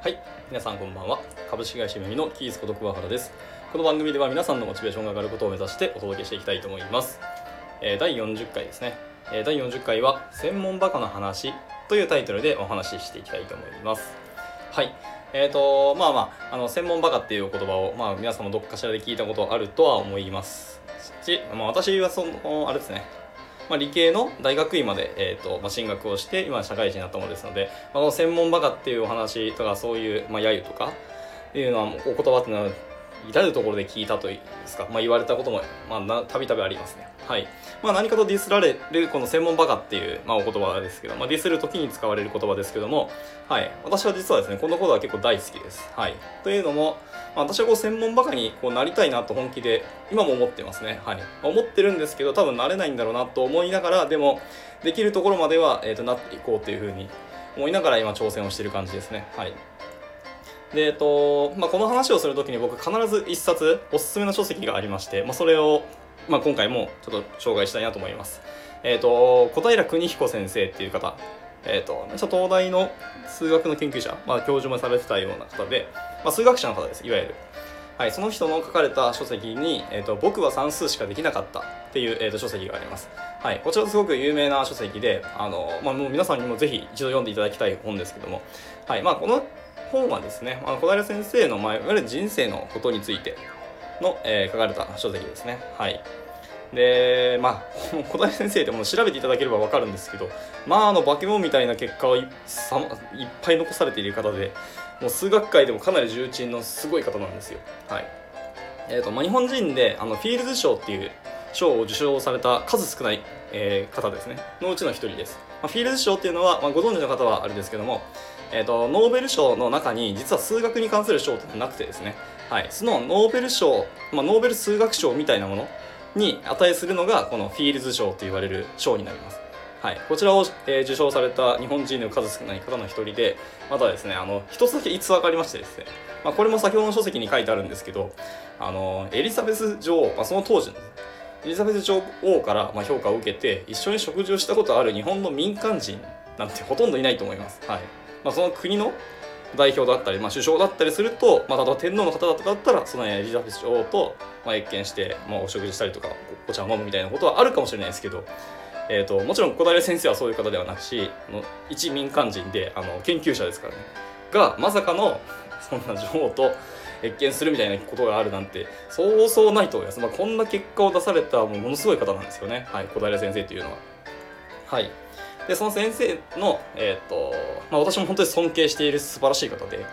はい、皆さんこんばんは。株式会社ミのキースこと桑原です。この番組では皆さんのモチベーションが上がることを目指してお届けしていきたいと思います。えー第40回ですね。えー第40回は専門バカの話というタイトルでお話ししていきたいと思います。はい。えーとまあまああの専門バカっていう言葉をまあ皆さんもどっかしらで聞いたことあるとは思いますし、まあ、私はそのあれですねまあ、理系の大学院まで、えーとまあ、進学をして今社会人になったものですので、まあ、この専門バカっていうお話とかそういう、まあ、揶揄とかっていうのはお言葉っていうのは至る所で聞いたといいますか、まあ、言われたこともたびたびありますね。はい。まあ何かとディスられるこの専門バカっていう、まあ、お言葉ですけど、まあ、ディスる時に使われる言葉ですけどもはい。私は実はですねこのことは結構大好きです。はい。というのも、まあ、私はこう専門バカにこうなりたいなと本気で今も思ってますね。はい。思ってるんですけど多分なれないんだろうなと思いながらでもできるところまでは、えー、となっていこうというふうに思いながら今挑戦をしてる感じですね。はい。でえっとまあ、この話をするときに僕必ず一冊おすすめの書籍がありまして、まあ、それを、まあ、今回もちょっと紹介したいなと思います。えっと小平邦彦先生っていう方、えっと東大の数学の研究者、まあ、教授もされてたような方で、まあ、数学者の方ですいわゆる。はい、その人の書かれた書籍に、えーと「僕は算数しかできなかった」っていう、えー、と書籍があります。はい、こちらすごく有名な書籍で、あのまあ、もう皆さんにもぜひ一度読んでいただきたい本ですけども、はいまあ、この本はですね、まあ、小平先生の、まあ、いわゆる人生のことについての、えー書かれた書籍ですね。はいでまあ 小平先生っても調べていただければ分かるんですけどまああの化け物みたいな結果をいっぱい残されている方でもう数学界でもかなり重鎮のすごい方なんですよ。はいえーとまあ、日本人であのフィールズ賞っていう賞を受賞された数少ない、えー方ですねのうちの一人です、まあ、フィールズ賞っていうのは、まあ、ご存知の方はあれですけども、えー、とノーベル賞の中に実は数学に関する賞ってなくてですね、はい、そのノーベル賞、まあ、ノーベル数学賞みたいなものに値するのがこのフィールズ賞と言われる賞になります。はい、こちらを、えー受賞された日本人の数少ない方の一人でまたですねあの一つだけ逸話がありましてですね、まあ、これも先ほどの書籍に書いてあるんですけどあのエリザベス女王、まあ、その当時のエリザベス女王からま評価を受けて一緒に食事をしたことある日本の民間人なんてほとんどいないと思います、はい。まあ、その国の代表だったり、まあ、首相だったりすると、まあ、例えば天皇の方だとかだったらそのエリザベス女王と、まあ、謁見して、まあ、お食事したりとかお茶を飲むみたいなことはあるかもしれないですけどえー、ともちろん小平先生はそういう方ではなくしあの一民間人であの研究者ですからね。がまさかのそんな女王と謁見するみたいなことがあるなんてそうそうないと思います、まあ、こんな結果を出されたもうものすごい方なんですよね、はい、小平先生というのは。はい。でその先生の、えーとまあ、私も本当に尊敬している素晴らしい方で、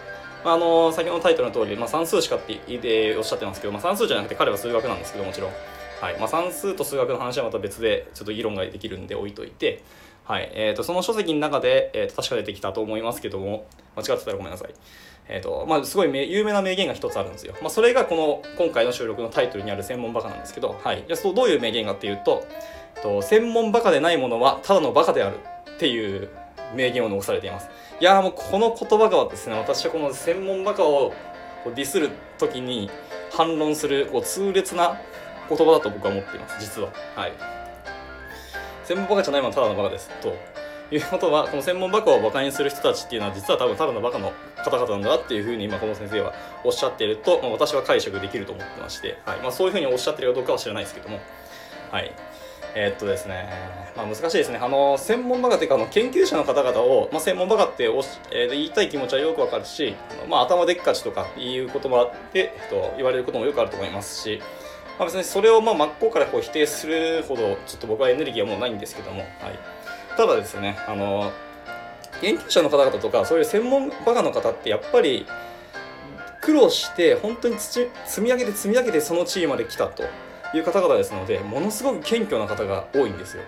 まあ、あの先ほどのタイトルの通り、まあ、算数しかって言っておっしゃってますけど、まあ、算数じゃなくて彼は数学なんですけどもちろん、はい。まあ、算数と数学の話はまた別でちょっと議論ができるんで置いといて、はい。えー、とその書籍の中で、えー、と確か出てきたと思いますけども間違ってたらごめんなさい。えーとまあ、すごい有名な名言が一つあるんですよ。まあ、それがこの今回の収録のタイトルにある専門バカなんですけど、はい、じゃそうどういう名言かっていうと、えっと専門バカでないものはただのバカであるっていう名言を残されています。いやもうこの言葉がですね、私はこの専門バカをこうディスる時に反論するこう痛烈な言葉だと僕は思っています、実は。はい。専門バカじゃないものはただのバカです。ということは、この専門バカをバカにする人たちっていうのは実は多分ただのバカの方々なんだなっていうふうに今この先生はおっしゃっていると、まあ、私は解釈できると思ってまして、はい。まあ、そういうふうにおっしゃってるかどうかは知らないですけども、はい。えーっとですね、まあ、難しいですね。あの専門バカというかあの研究者の方々を、まあ、専門バカっておし、えー言いたい気持ちはよくわかるし、まあ、頭でっかちとかいう言葉で、えっと、言われることもよくあると思いますし、まあ、別にそれをまあ真っ向からこう否定するほどちょっと僕はエネルギーはもうないんですけども、はい、ただですねあの研究者の方々とかそういう専門バカの方ってやっぱり苦労して本当に積み上げて積み上げてその地位まで来たという方々ですのでものすごく謙虚な方が多いんですよ。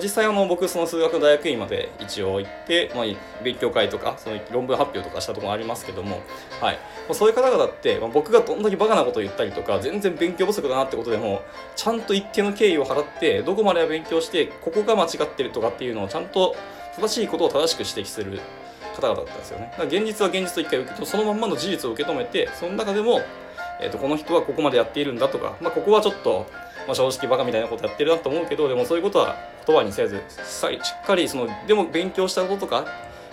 実際あの僕その数学の大学院まで一応行って、まあ、勉強会とかその論文発表とかしたところありますけども、はい、まあそういう方々って、まあ、僕がどんだけバカなこと言ったりとか全然勉強不足だなってことでもちゃんと一定の敬意を払ってどこまでは勉強してここが間違ってるとかっていうのをちゃんと正しいことを正しく指摘する方々だったんですよね。だから現実は現実と一回受け止めそのまんまの事実を受け止めてその中でも、えー、とこの人はここまでやっているんだとか、まあ、ここはちょっと、まあ、正直バカみたいなことやってるなと思うけどでもそういうことは言葉にせずしっかりそのでも勉強したこととか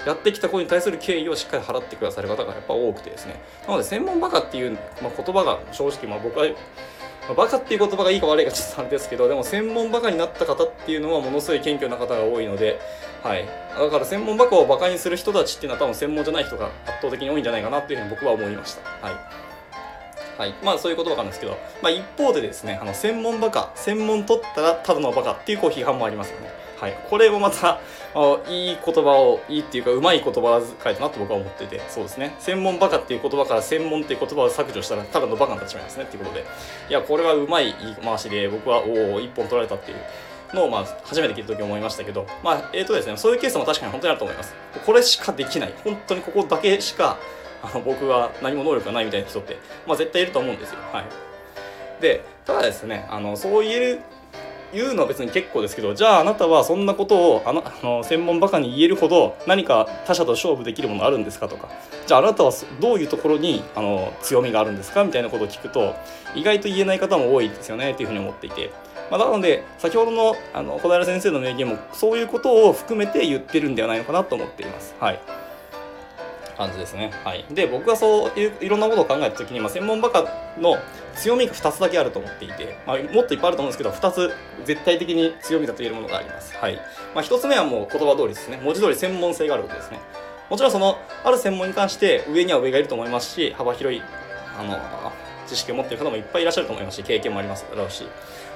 やってきたことに対する敬意をしっかり払ってくださる方がやっぱ多くてですね。なので専門バカっていう、まあ、言葉が正直まあ僕はまあ、バカっていう言葉がいいか悪いかちょっとあれですけどでも専門バカになった方っていうのはものすごい謙虚な方が多いので、はい、だから専門バカをバカにする人たちっていうのは多分専門じゃない人が圧倒的に多いんじゃないかなっていうふうに僕は思いました。はい。はい、まあそういうことわかるんですけど、まあ、一方でですねあの専門バカ専門取ったらただのバカっていうこう批判もありますよね。はい、これもまたあいい言葉をいいっていうかうまい言葉遣いだなと僕は思っててそうですね。専門バカっていう言葉から専門っていう言葉を削除したらただのバカになってしまいますねっていうことで。いやこれはうまい言い回しで僕はおお一本取られたっていうのをまあ初めて聞いた時思いましたけどまあえっ、ー、とですねそういうケースも確かに本当にあると思います。これしかできない。本当にここだけしかあ の僕は何も能力がないみたいな人って、まあ、絶対いると思うんですよ。はい。でただですねあのそう言える言うのは別に結構ですけどじゃああなたはそんなことをあのあの専門バカに言えるほど何か他者と勝負できるものあるんですかとか。じゃああなたはどういうところにあの強みがあるんですか？みたいなことを聞くと意外と言えない方も多いですよねっていうふうに思っていて。まあ、なので先ほどのあの小平先生の名言もそういうことを含めて言ってるんではないのかなと思っています。はい。感じですね。はい、で僕はそういういろんなことを考えた時に、まあ、専門バカの強みが2つだけあると思っていて、まあ、もっといっぱいあると思うんですけど2つ絶対的に強みだと言えるものがあります。はいまあ、1つ目はもう言葉通りですね文字通り専門性があることですね。もちろんそのある専門に関して上には上がいると思いますし幅広いあの知識を持っている方もいっぱいいらっしゃると思いますし経験もありますだろうし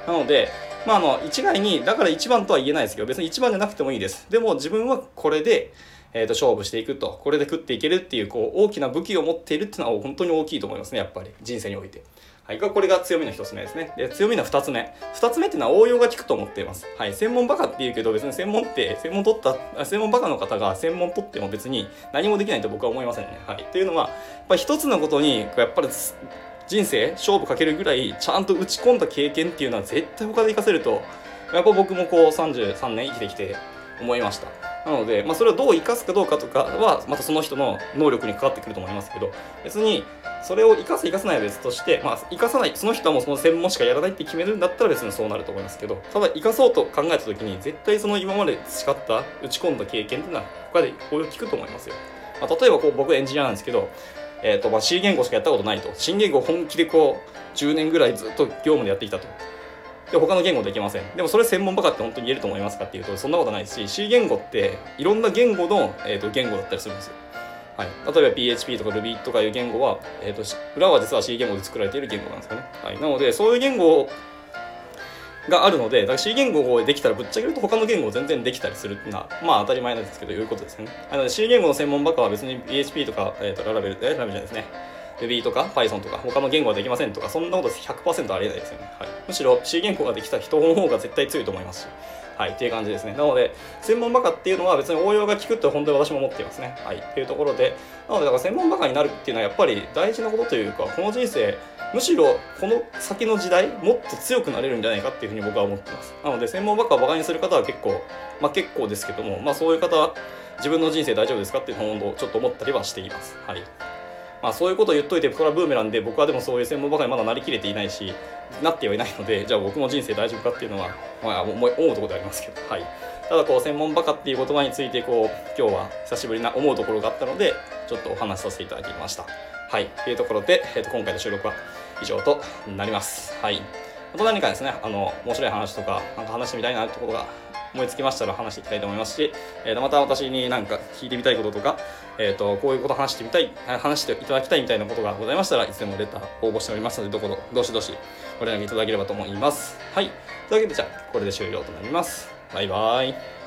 なのでまああの一概にだから一番とは言えないですけど別に一番じゃなくてもいいですでも自分はこれでえー、と勝負していくとこれで食っていけるっていうこう大きな武器を持っているっていうのは本当に大きいと思いますねやっぱり人生において。はい、これが強みの1つ目ですね。で、強みの2つ目。2つ目っていうのは応用が効くと思っています。はい、専門バカって言うけど、別に専門って、専門取った、専門バカの方が専門取っても別に何もできないと僕は思いませんね。はい。というのは、やっぱり一つのことに、やっぱり人生、勝負かけるぐらい、ちゃんと打ち込んだ経験っていうのは絶対他で活かせると、やっぱ僕もこう33年生きてきて思いました。なので、まあ、それをどう生かすかどうかとかはまたその人の能力にかかってくると思いますけど別にそれを生かす生かさないは別として、まあ、生かさないその人はもうその専門しかやらないって決めるんだったら別にそうなると思いますけどただ生かそうと考えた時に絶対その今まで培った打ち込んだ経験っていうのは他で応用効くと思いますよ、まあ、例えばこう僕エンジニアなんですけどえーとまあ、C 言語しかやったことないと。新言語を本気でこう10年ぐらいずっと業務でやってきたと。で他の言語できません。でもそれ専門バカって本当に言えると思いますかっていうとそんなことないし C 言語っていろんな言語の、えーと、言語だったりするんですよ。はい、例えば PHP とか Ruby とかいう言語は、えーと、裏は実は C 言語で作られている言語なんですよね、はい、なのでそういう言語があるのでだから C 言語をできたらぶっちゃけると他の言語を全然できたりするっていうのはまあ当たり前なんですけどいうことですね。なので C 言語の専門バカは別に PHP とか、えーと、ララベルえララベルじゃないですね。Ruby とか Python とか他の言語はできませんとかそんなこと100%ありえないですよね、はい、むしろ C 言語ができた人の方が絶対強いと思いますしはい、っていう感じですね。なので、専門バカっていうのは別に応用が効くって本当に私も思っていますね。はい、っていうところで、なので、だから専門バカになるっていうのはやっぱり大事なことというか、この人生、むしろこの先の時代、もっと強くなれるんじゃないかっていうふうに僕は思ってます。なので、専門バカをバカにする方は結構、まあ結構ですけども、まあそういう方は自分の人生大丈夫ですかっていうのをちょっと思ったりはしています。はい。まあ、そういうことを言っといてこれはブーメランで僕はでもそういう専門ばかりまだなりきれていないしなってはいないのでじゃあ僕の人生大丈夫かっていうのは、まあ、思うところでありますけど、はい、ただこう専門バカっていう言葉についてこう今日は久しぶりな思うところがあったのでちょっとお話しさせていただきました。はい、というところで、えー、と今回の収録は以上となります。はい、あと何かですねあの面白い話とかなんか話してみたいなってことが思いつきましたら話していきたいと思いますし、えー、また私になんか聞いてみたいこととか、えーと、こういうこと話してみたい話していただきたいみたいなことがございましたらいつでもレター応募しておりますのでどこどどしどしご連絡いただければと思います。はい。というわけでじゃあこれで終了となります。バイバイ。